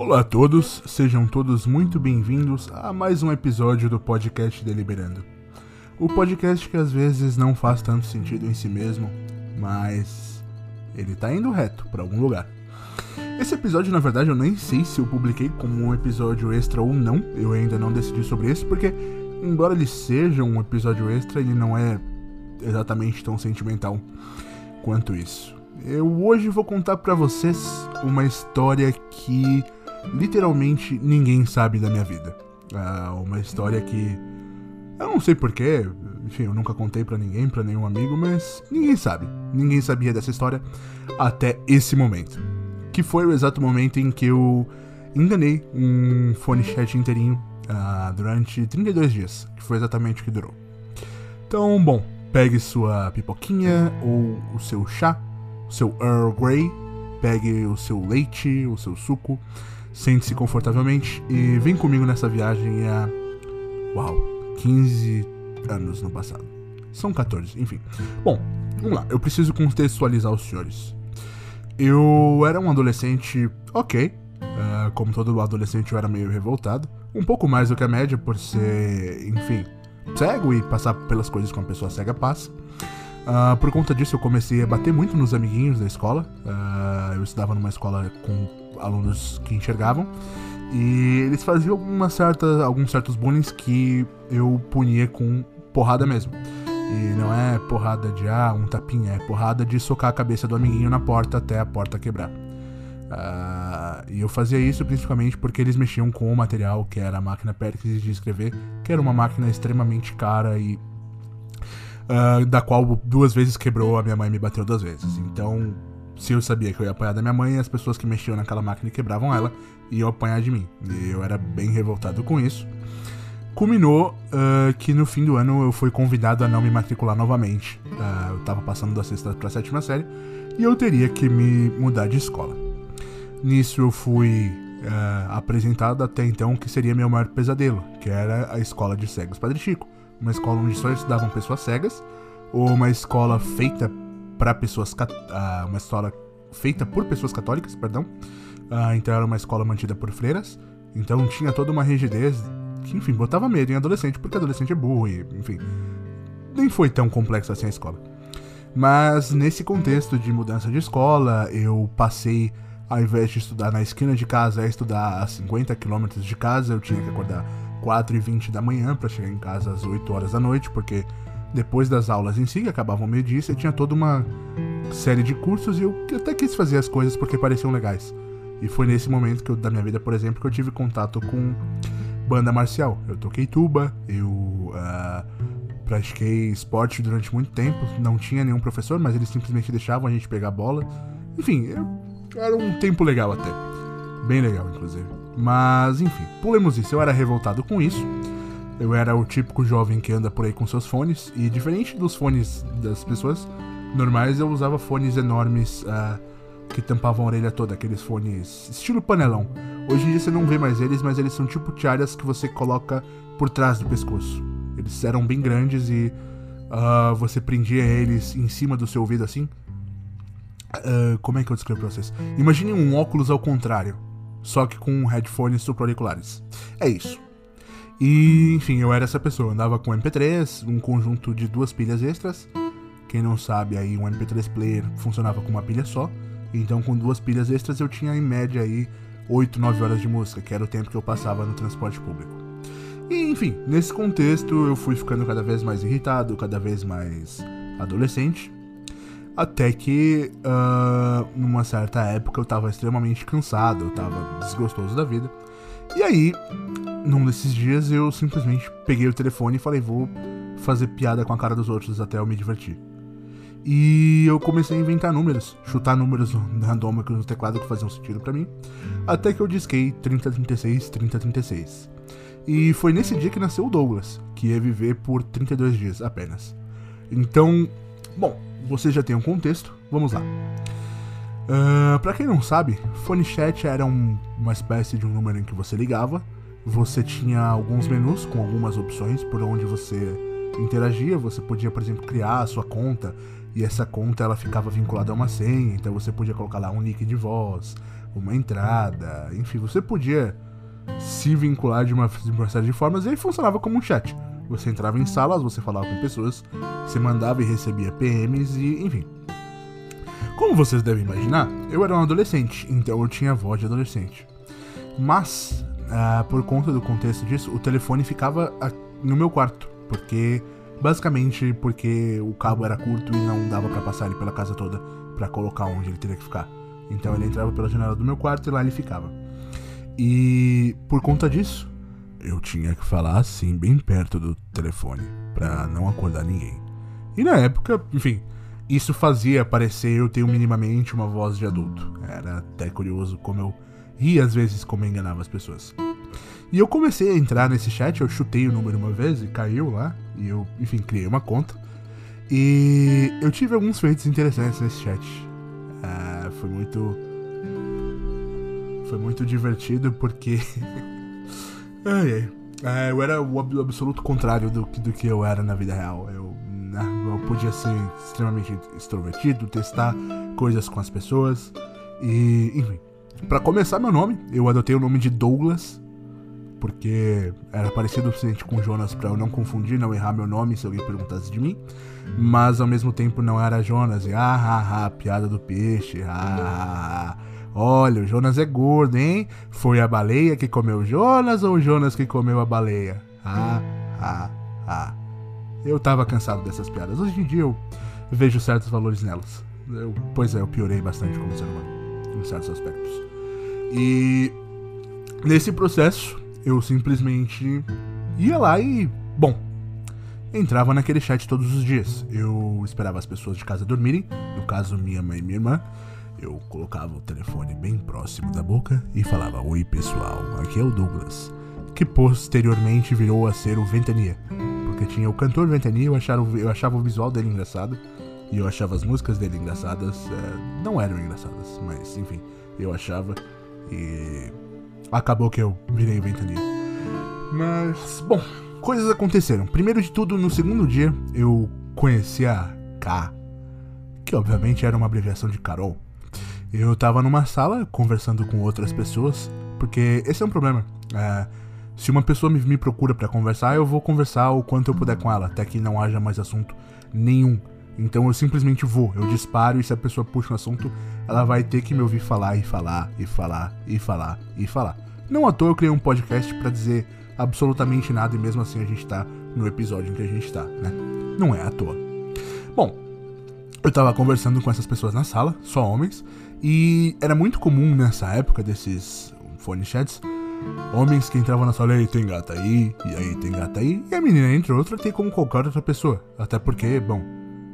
Olá a todos, sejam todos muito bem-vindos a mais um episódio do podcast Deliberando. O podcast que às vezes não faz tanto sentido em si mesmo, mas ele tá indo reto para algum lugar. Esse episódio, na verdade, eu nem sei se eu publiquei como um episódio extra ou não, eu ainda não decidi sobre isso, porque, embora ele seja um episódio extra, ele não é exatamente tão sentimental quanto isso. Eu hoje vou contar para vocês uma história que literalmente ninguém sabe da minha vida. Ah, uma história que eu não sei porquê, enfim, eu nunca contei para ninguém, para nenhum amigo, mas ninguém sabe. Ninguém sabia dessa história até esse momento. Que foi o exato momento em que eu enganei um fone chat inteirinho ah, durante 32 dias, que foi exatamente o que durou. Então, bom, pegue sua pipoquinha ou o seu chá, o seu Earl Grey, pegue o seu leite, o seu suco, sente-se confortavelmente e vem comigo nessa viagem a. Uau, 15 anos no passado. São 14, enfim. Bom, vamos lá, eu preciso contextualizar os senhores. Eu era um adolescente ok, uh, como todo adolescente eu era meio revoltado. Um pouco mais do que a média por ser, enfim, cego e passar pelas coisas que uma pessoa cega passa. Uh, por conta disso, eu comecei a bater muito nos amiguinhos da escola. Uh, eu estudava numa escola com alunos que enxergavam. E eles faziam uma certa, alguns certos bullying que eu punia com porrada mesmo. E não é porrada de ah, um tapinha, é porrada de socar a cabeça do amiguinho na porta até a porta quebrar. Uh, e eu fazia isso principalmente porque eles mexiam com o material que era a máquina Perkins de escrever, que era uma máquina extremamente cara e uh, da qual duas vezes quebrou, a minha mãe me bateu duas vezes. Então, se eu sabia que eu ia apanhar da minha mãe, as pessoas que mexiam naquela máquina e quebravam ela iam apanhar de mim. E eu era bem revoltado com isso. Culminou uh, que no fim do ano eu fui convidado a não me matricular novamente. Uh, eu tava passando da sexta pra sétima série e eu teria que me mudar de escola. Nisso eu fui uh, apresentado até então que seria meu maior pesadelo, que era a escola de cegos Padre Chico. Uma escola onde só estudavam pessoas cegas, ou uma escola feita para pessoas uh, uma escola feita por pessoas católicas, perdão. Uh, então era uma escola mantida por freiras. Então tinha toda uma rigidez que, enfim, botava medo em adolescente, porque adolescente é burro e, enfim, nem foi tão complexo assim a escola. Mas nesse contexto de mudança de escola, eu passei ao invés de estudar na esquina de casa, é estudar a 50 quilômetros de casa, eu tinha que acordar 4 e 20 da manhã para chegar em casa às 8 horas da noite, porque depois das aulas em si, que acabavam meio-dia, você tinha toda uma série de cursos e eu até quis fazer as coisas porque pareciam legais. E foi nesse momento que eu, da minha vida, por exemplo, que eu tive contato com banda marcial. Eu toquei tuba, eu uh, pratiquei esporte durante muito tempo, não tinha nenhum professor, mas eles simplesmente deixavam a gente pegar bola. Enfim, era um tempo legal até. Bem legal, inclusive. Mas, enfim, pulemos isso. Eu era revoltado com isso. Eu era o típico jovem que anda por aí com seus fones. E diferente dos fones das pessoas normais, eu usava fones enormes uh, que tampavam a orelha toda. Aqueles fones estilo panelão. Hoje em dia você não vê mais eles, mas eles são tipo tiaras que você coloca por trás do pescoço. Eles eram bem grandes e uh, você prendia eles em cima do seu ouvido assim. Uh, como é que eu descrevo pra vocês? Imagine um óculos ao contrário, só que com headphones supra-auriculares. É isso. E, enfim, eu era essa pessoa. Andava com MP3, um conjunto de duas pilhas extras. Quem não sabe, aí um MP3 player funcionava com uma pilha só. Então, com duas pilhas extras, eu tinha em média aí 8, 9 horas de música, que era o tempo que eu passava no transporte público. E, enfim, nesse contexto, eu fui ficando cada vez mais irritado, cada vez mais adolescente. Até que, uh, numa certa época, eu tava extremamente cansado, eu tava desgostoso da vida. E aí, num desses dias, eu simplesmente peguei o telefone e falei: vou fazer piada com a cara dos outros até eu me divertir. E eu comecei a inventar números, chutar números randômicos no teclado que faziam sentido para mim, até que eu disquei 3036, 3036. E foi nesse dia que nasceu o Douglas, que ia viver por 32 dias apenas. Então, bom, você já tem um contexto, vamos lá. Uh, para quem não sabe, Phone Chat era um, uma espécie de um número em que você ligava, você tinha alguns menus com algumas opções por onde você interagia, você podia, por exemplo, criar a sua conta, e essa conta ela ficava vinculada a uma senha, então você podia colocar lá um nick de voz, uma entrada, enfim, você podia se vincular de uma, de uma série de formas e aí funcionava como um chat. Você entrava em salas, você falava com pessoas, você mandava e recebia PMs e enfim. Como vocês devem imaginar, eu era um adolescente, então eu tinha voz de adolescente. Mas, uh, por conta do contexto disso, o telefone ficava no meu quarto, porque basicamente porque o cabo era curto e não dava para passar ele pela casa toda para colocar onde ele teria que ficar. Então ele entrava pela janela do meu quarto e lá ele ficava. E por conta disso, eu tinha que falar assim bem perto do telefone para não acordar ninguém. E na época, enfim, isso fazia parecer eu ter minimamente uma voz de adulto. Era até curioso como eu ria às vezes como eu enganava as pessoas. E eu comecei a entrar nesse chat, eu chutei o número uma vez e caiu lá, e eu, enfim, criei uma conta. E eu tive alguns feitos interessantes nesse chat. Uh, foi muito. Foi muito divertido porque. Uh, eu era o absoluto contrário do, do que eu era na vida real. Eu né? Eu podia ser extremamente extrovertido, testar coisas com as pessoas. E, enfim. Para começar meu nome, eu adotei o nome de Douglas, porque era parecido o suficiente com Jonas para eu não confundir, não errar meu nome se alguém perguntasse de mim, mas ao mesmo tempo não era Jonas, e ah, ah, ah piada do peixe, ah, ah, ah, olha, o Jonas é gordo, hein? Foi a baleia que comeu o Jonas ou o Jonas que comeu a baleia? Ah, ah, ah. Eu tava cansado dessas piadas. Hoje em dia eu vejo certos valores nelas. Eu, pois é, eu piorei bastante como ser humano, em certos aspectos. E nesse processo, eu simplesmente ia lá e, bom, entrava naquele chat todos os dias. Eu esperava as pessoas de casa dormirem, no caso minha mãe e minha irmã. Eu colocava o telefone bem próximo da boca e falava: Oi pessoal, aqui é o Douglas, que posteriormente virou a ser o Ventania porque tinha o cantor Ventania, eu achava, eu achava o visual dele engraçado. E eu achava as músicas dele engraçadas. É, não eram engraçadas, mas enfim, eu achava. E acabou que eu virei Ventania. Mas, bom, coisas aconteceram. Primeiro de tudo, no segundo dia, eu conheci a K, que obviamente era uma abreviação de Carol. Eu tava numa sala conversando com outras pessoas, porque esse é um problema. É, se uma pessoa me, me procura para conversar, eu vou conversar o quanto eu puder com ela, até que não haja mais assunto nenhum. Então eu simplesmente vou, eu disparo e se a pessoa puxa um assunto, ela vai ter que me ouvir falar e falar e falar e falar e falar. Não à toa eu criei um podcast para dizer absolutamente nada e mesmo assim a gente tá no episódio em que a gente tá, né? Não é à toa. Bom, eu tava conversando com essas pessoas na sala, só homens, e era muito comum nessa época desses phone chats Homens que entravam na sala, e aí tem gata aí, e aí tem gata aí, e a menina entre outra tem como qualquer outra pessoa. Até porque, bom,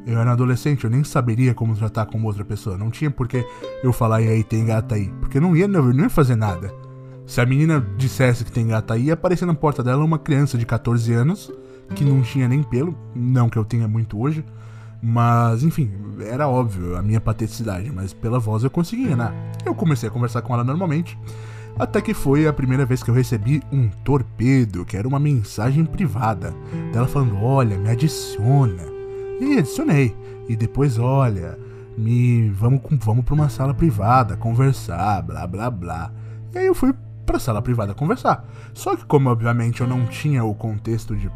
eu era adolescente, eu nem saberia como tratar com outra pessoa. Não tinha por que eu falar, e aí tem gata aí. Porque não ia, não ia fazer nada. Se a menina dissesse que tem gata aí, ia aparecer na porta dela uma criança de 14 anos, que não tinha nem pelo, não que eu tenha muito hoje. Mas, enfim, era óbvio a minha pateticidade, mas pela voz eu conseguia, né? Eu comecei a conversar com ela normalmente. Até que foi a primeira vez que eu recebi um torpedo, que era uma mensagem privada, dela falando: Olha, me adiciona. E adicionei. E depois, olha, me vamos, vamos pra uma sala privada conversar, blá blá blá. E aí eu fui pra sala privada conversar. Só que, como obviamente eu não tinha o contexto de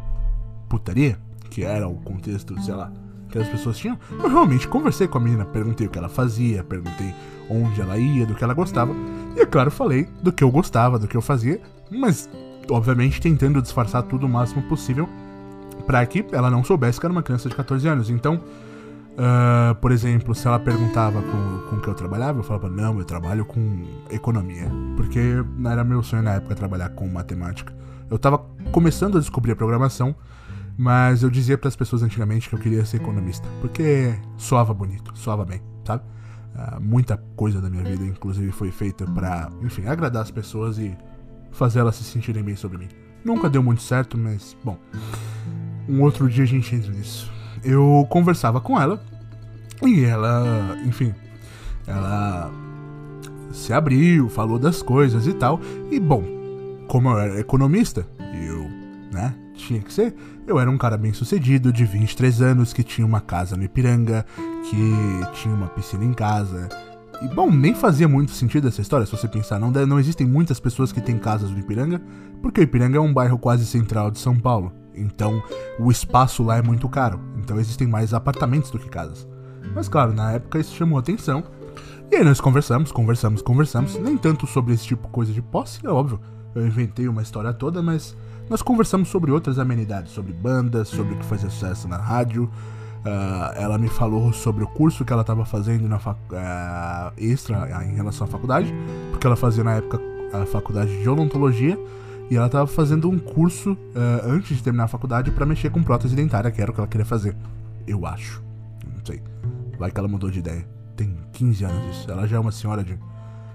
putaria, que era o contexto, sei lá, que as pessoas tinham, eu realmente conversei com a menina, perguntei o que ela fazia, perguntei onde ela ia, do que ela gostava. E é claro, falei do que eu gostava, do que eu fazia, mas obviamente tentando disfarçar tudo o máximo possível para que ela não soubesse que era uma criança de 14 anos. Então, uh, por exemplo, se ela perguntava com, o que eu trabalhava, eu falava, não, eu trabalho com economia, porque era meu sonho na época trabalhar com matemática. Eu tava começando a descobrir a programação, mas eu dizia para as pessoas antigamente que eu queria ser economista, porque soava bonito, soava bem, sabe? Uh, muita coisa da minha vida, inclusive, foi feita para, enfim, agradar as pessoas e fazer elas se sentirem bem sobre mim. Nunca deu muito certo, mas, bom, um outro dia a gente entra nisso. Eu conversava com ela e ela, enfim, ela se abriu, falou das coisas e tal. E, bom, como eu era economista, tinha que ser, eu era um cara bem sucedido, de 23 anos, que tinha uma casa no Ipiranga, que tinha uma piscina em casa. E, bom, nem fazia muito sentido essa história, se você pensar. Não, não existem muitas pessoas que têm casas no Ipiranga, porque o Ipiranga é um bairro quase central de São Paulo. Então, o espaço lá é muito caro. Então, existem mais apartamentos do que casas. Mas, claro, na época isso chamou atenção. E aí nós conversamos, conversamos, conversamos. Nem tanto sobre esse tipo de coisa de posse, é óbvio. Eu inventei uma história toda, mas nós conversamos sobre outras amenidades, sobre bandas, sobre o que fazia sucesso na rádio, Uh, ela me falou sobre o curso que ela estava fazendo na uh, extra uh, em relação à faculdade, porque ela fazia na época a faculdade de odontologia e ela estava fazendo um curso antes de terminar a faculdade para mexer com prótese dentária, que era o que ela queria fazer. Eu acho. Não sei. Vai que ela mudou de ideia. Tem 15 anos isso. Ela já é uma senhora de.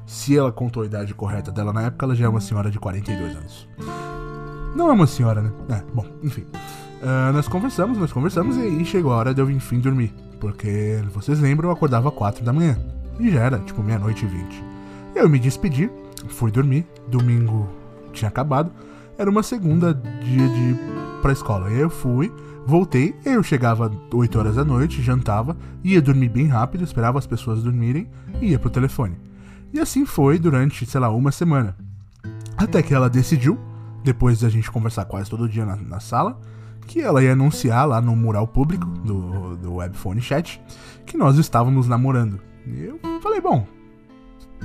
Se ela contou a idade correta dela na época, ela já é uma senhora de 42 anos. Não é uma senhora, né? É, bom, enfim. Uh, nós conversamos, nós conversamos e aí chegou a hora de eu enfim dormir. Porque, vocês lembram, eu acordava 4 da manhã. E já era, tipo, meia-noite e 20. Eu me despedi, fui dormir. Domingo tinha acabado. Era uma segunda dia de ir pra escola. E eu fui, voltei, eu chegava 8 horas da noite, jantava, ia dormir bem rápido, esperava as pessoas dormirem e ia pro telefone. E assim foi durante, sei lá, uma semana. Até que ela decidiu, depois da gente conversar quase todo dia na, na sala, que ela ia anunciar lá no mural público do, do Webphone Chat que nós estávamos namorando. E eu falei, bom,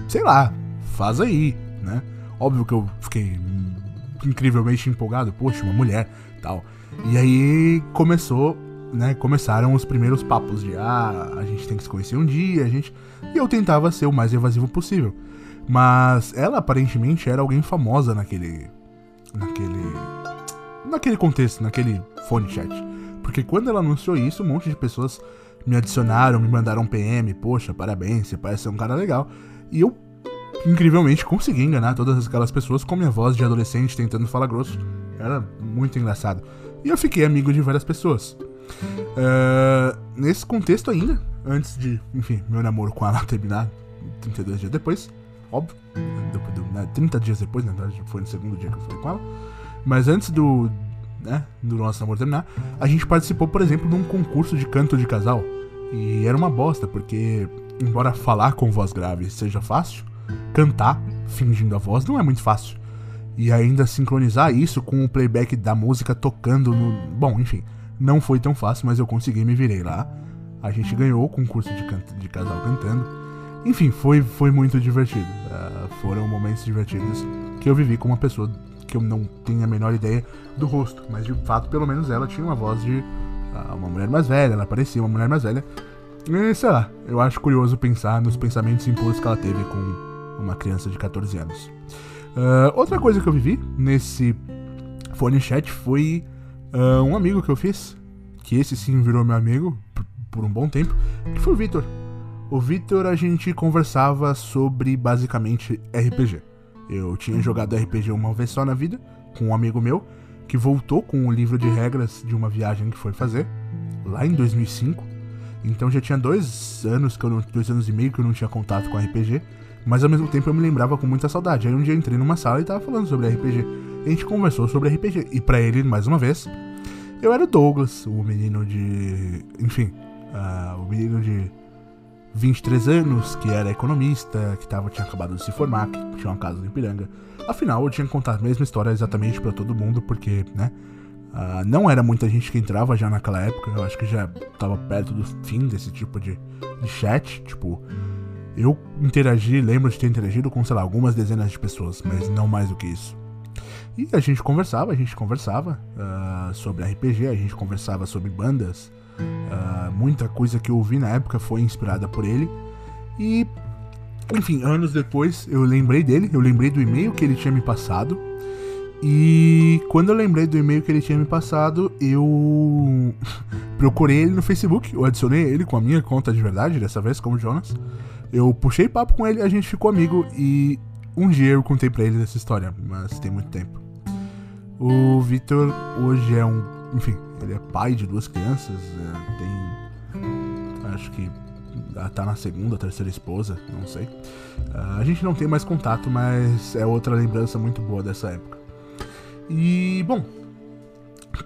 sei lá, faz aí, né? Óbvio que eu fiquei incrivelmente empolgado, poxa, uma mulher tal. E aí começou, né? Começaram os primeiros papos de ah, a gente tem que se conhecer um dia, a gente. E eu tentava ser o mais evasivo possível. Mas ela aparentemente era alguém famosa naquele. naquele naquele contexto, naquele phone chat. Porque quando ela anunciou isso, um monte de pessoas me adicionaram, me mandaram PM, poxa, parabéns, você parece ser um cara legal. E eu, incrivelmente, consegui enganar todas aquelas pessoas com minha voz de adolescente tentando falar grosso. Era muito engraçado. E eu fiquei amigo de várias pessoas. Uh, nesse contexto ainda, antes de, enfim, meu namoro com ela terminar, 32 dias depois, óbvio, 30 né, dias depois, na verdade, foi no segundo dia que eu falei com ela. Mas antes do, né, do nosso namoro terminar, a gente participou, por exemplo, de um concurso de canto de casal. E era uma bosta, porque, embora falar com voz grave seja fácil, cantar fingindo a voz não é muito fácil. E ainda sincronizar isso com o playback da música tocando no. Bom, enfim, não foi tão fácil, mas eu consegui, me virei lá. A gente ganhou o concurso de, canto, de casal cantando. Enfim, foi, foi muito divertido. Uh, foram momentos divertidos que eu vivi com uma pessoa que eu não tenho a menor ideia do rosto, mas de fato, pelo menos ela tinha uma voz de uh, uma mulher mais velha, ela parecia uma mulher mais velha. E, sei lá, eu acho curioso pensar nos pensamentos impulsos que ela teve com uma criança de 14 anos. Uh, outra coisa que eu vivi nesse fone chat foi uh, um amigo que eu fiz, que esse sim virou meu amigo por um bom tempo, que foi o Vitor. O Vitor a gente conversava sobre basicamente RPG. Eu tinha jogado RPG uma vez só na vida, com um amigo meu, que voltou com o livro de regras de uma viagem que foi fazer, lá em 2005. Então já tinha dois anos, que eu não, dois anos e meio que eu não tinha contato com RPG, mas ao mesmo tempo eu me lembrava com muita saudade. Aí um dia eu entrei numa sala e tava falando sobre RPG. A gente conversou sobre RPG. E para ele, mais uma vez, eu era o Douglas, o menino de. Enfim, uh, o menino de 23 anos, que era economista, que tava, tinha acabado de se formar, que tinha uma casa no Ipiranga. Afinal, eu tinha que contar a mesma história exatamente para todo mundo, porque, né? Uh, não era muita gente que entrava já naquela época, eu acho que já tava perto do fim desse tipo de, de chat. Tipo, eu interagi, lembro de ter interagido com, sei lá, algumas dezenas de pessoas, mas não mais do que isso. E a gente conversava, a gente conversava uh, sobre RPG, a gente conversava sobre bandas, Uh, muita coisa que eu ouvi na época foi inspirada por ele. E, enfim, anos depois eu lembrei dele, eu lembrei do e-mail que ele tinha me passado. E quando eu lembrei do e-mail que ele tinha me passado, eu procurei ele no Facebook, eu adicionei ele com a minha conta de verdade, dessa vez como Jonas. Eu puxei papo com ele, a gente ficou amigo e um dia eu contei para ele dessa história, mas tem muito tempo. O Victor hoje é um, enfim, ele é pai de duas crianças, é, tem. Acho que tá na segunda, terceira esposa, não sei. Uh, a gente não tem mais contato, mas é outra lembrança muito boa dessa época. E, bom,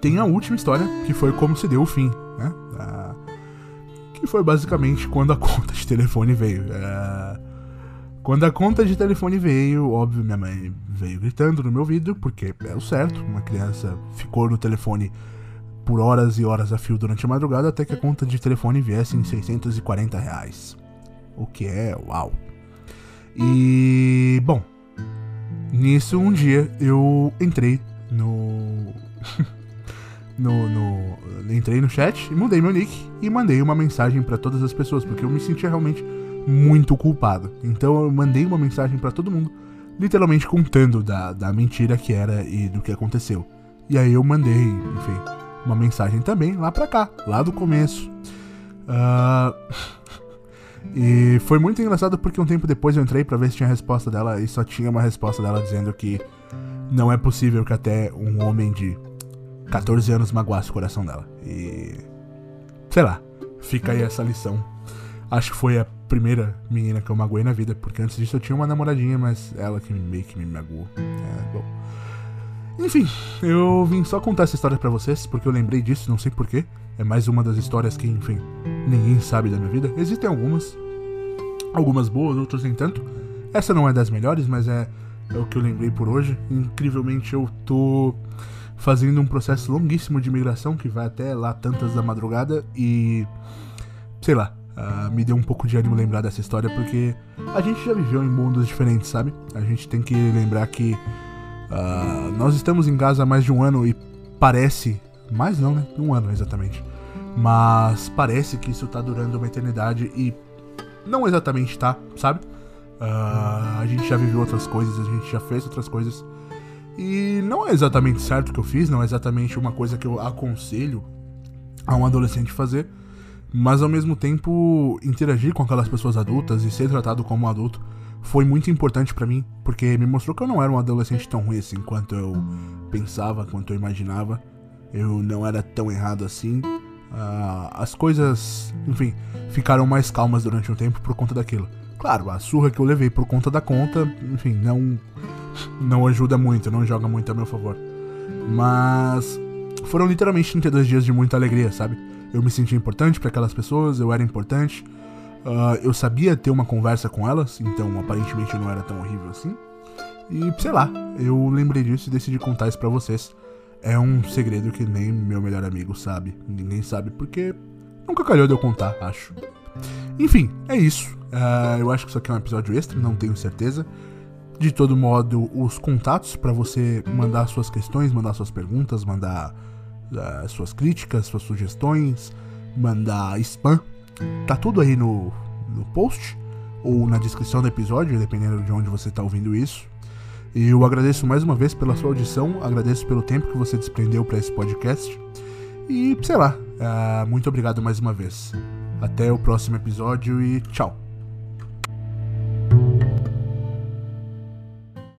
tem a última história, que foi como se deu o fim, né? Uh, que foi basicamente quando a conta de telefone veio. É... Quando a conta de telefone veio, óbvio, minha mãe veio gritando no meu ouvido, porque é o certo, uma criança ficou no telefone por horas e horas a fio durante a madrugada até que a conta de telefone viesse em 640 reais. O que é uau. E, bom, nisso um dia eu entrei no. no, no. Entrei no chat e mudei meu nick e mandei uma mensagem para todas as pessoas, porque eu me sentia realmente muito culpado. Então eu mandei uma mensagem para todo mundo, literalmente contando da, da mentira que era e do que aconteceu. E aí eu mandei, enfim, uma mensagem também lá pra cá, lá do começo. Uh... e foi muito engraçado porque um tempo depois eu entrei para ver se tinha a resposta dela e só tinha uma resposta dela dizendo que não é possível que até um homem de 14 anos magoasse o coração dela. E. Sei lá, fica aí essa lição. Acho que foi a primeira menina que eu magoei na vida, porque antes disso eu tinha uma namoradinha, mas ela que meio que me magoou. É, bom. Enfim, eu vim só contar essa história para vocês, porque eu lembrei disso, não sei porquê. É mais uma das histórias que, enfim, ninguém sabe da minha vida. Existem algumas, algumas boas, outras nem tanto. Essa não é das melhores, mas é, é o que eu lembrei por hoje. Incrivelmente eu tô fazendo um processo longuíssimo de migração que vai até lá tantas da madrugada e sei lá, uh, me deu um pouco de ânimo lembrar dessa história porque a gente já viveu em mundos diferentes, sabe? A gente tem que lembrar que Uh, nós estamos em casa há mais de um ano e parece. Mais não, né? Um ano exatamente. Mas parece que isso tá durando uma eternidade e não exatamente tá, sabe? Uh, a gente já viveu outras coisas, a gente já fez outras coisas. E não é exatamente certo o que eu fiz, não é exatamente uma coisa que eu aconselho a um adolescente fazer. Mas ao mesmo tempo, interagir com aquelas pessoas adultas e ser tratado como adulto foi muito importante para mim, porque me mostrou que eu não era um adolescente tão ruim assim quanto eu pensava, quanto eu imaginava. Eu não era tão errado assim. Uh, as coisas, enfim, ficaram mais calmas durante um tempo por conta daquilo. Claro, a surra que eu levei por conta da conta, enfim, não não ajuda muito, não joga muito a meu favor. Mas foram literalmente 32 dias de muita alegria, sabe? Eu me senti importante para aquelas pessoas, eu era importante. Uh, eu sabia ter uma conversa com elas, então aparentemente eu não era tão horrível assim. E sei lá, eu lembrei disso e decidi contar isso pra vocês. É um segredo que nem meu melhor amigo sabe. Ninguém sabe porque nunca calhou de eu contar, acho. Enfim, é isso. Uh, eu acho que isso aqui é um episódio extra, não tenho certeza. De todo modo, os contatos para você mandar suas questões, mandar suas perguntas, mandar uh, suas críticas, suas sugestões, mandar spam Tá tudo aí no, no post ou na descrição do episódio, dependendo de onde você está ouvindo isso. E eu agradeço mais uma vez pela sua audição, agradeço pelo tempo que você desprendeu para esse podcast. E sei lá, uh, muito obrigado mais uma vez. Até o próximo episódio e tchau.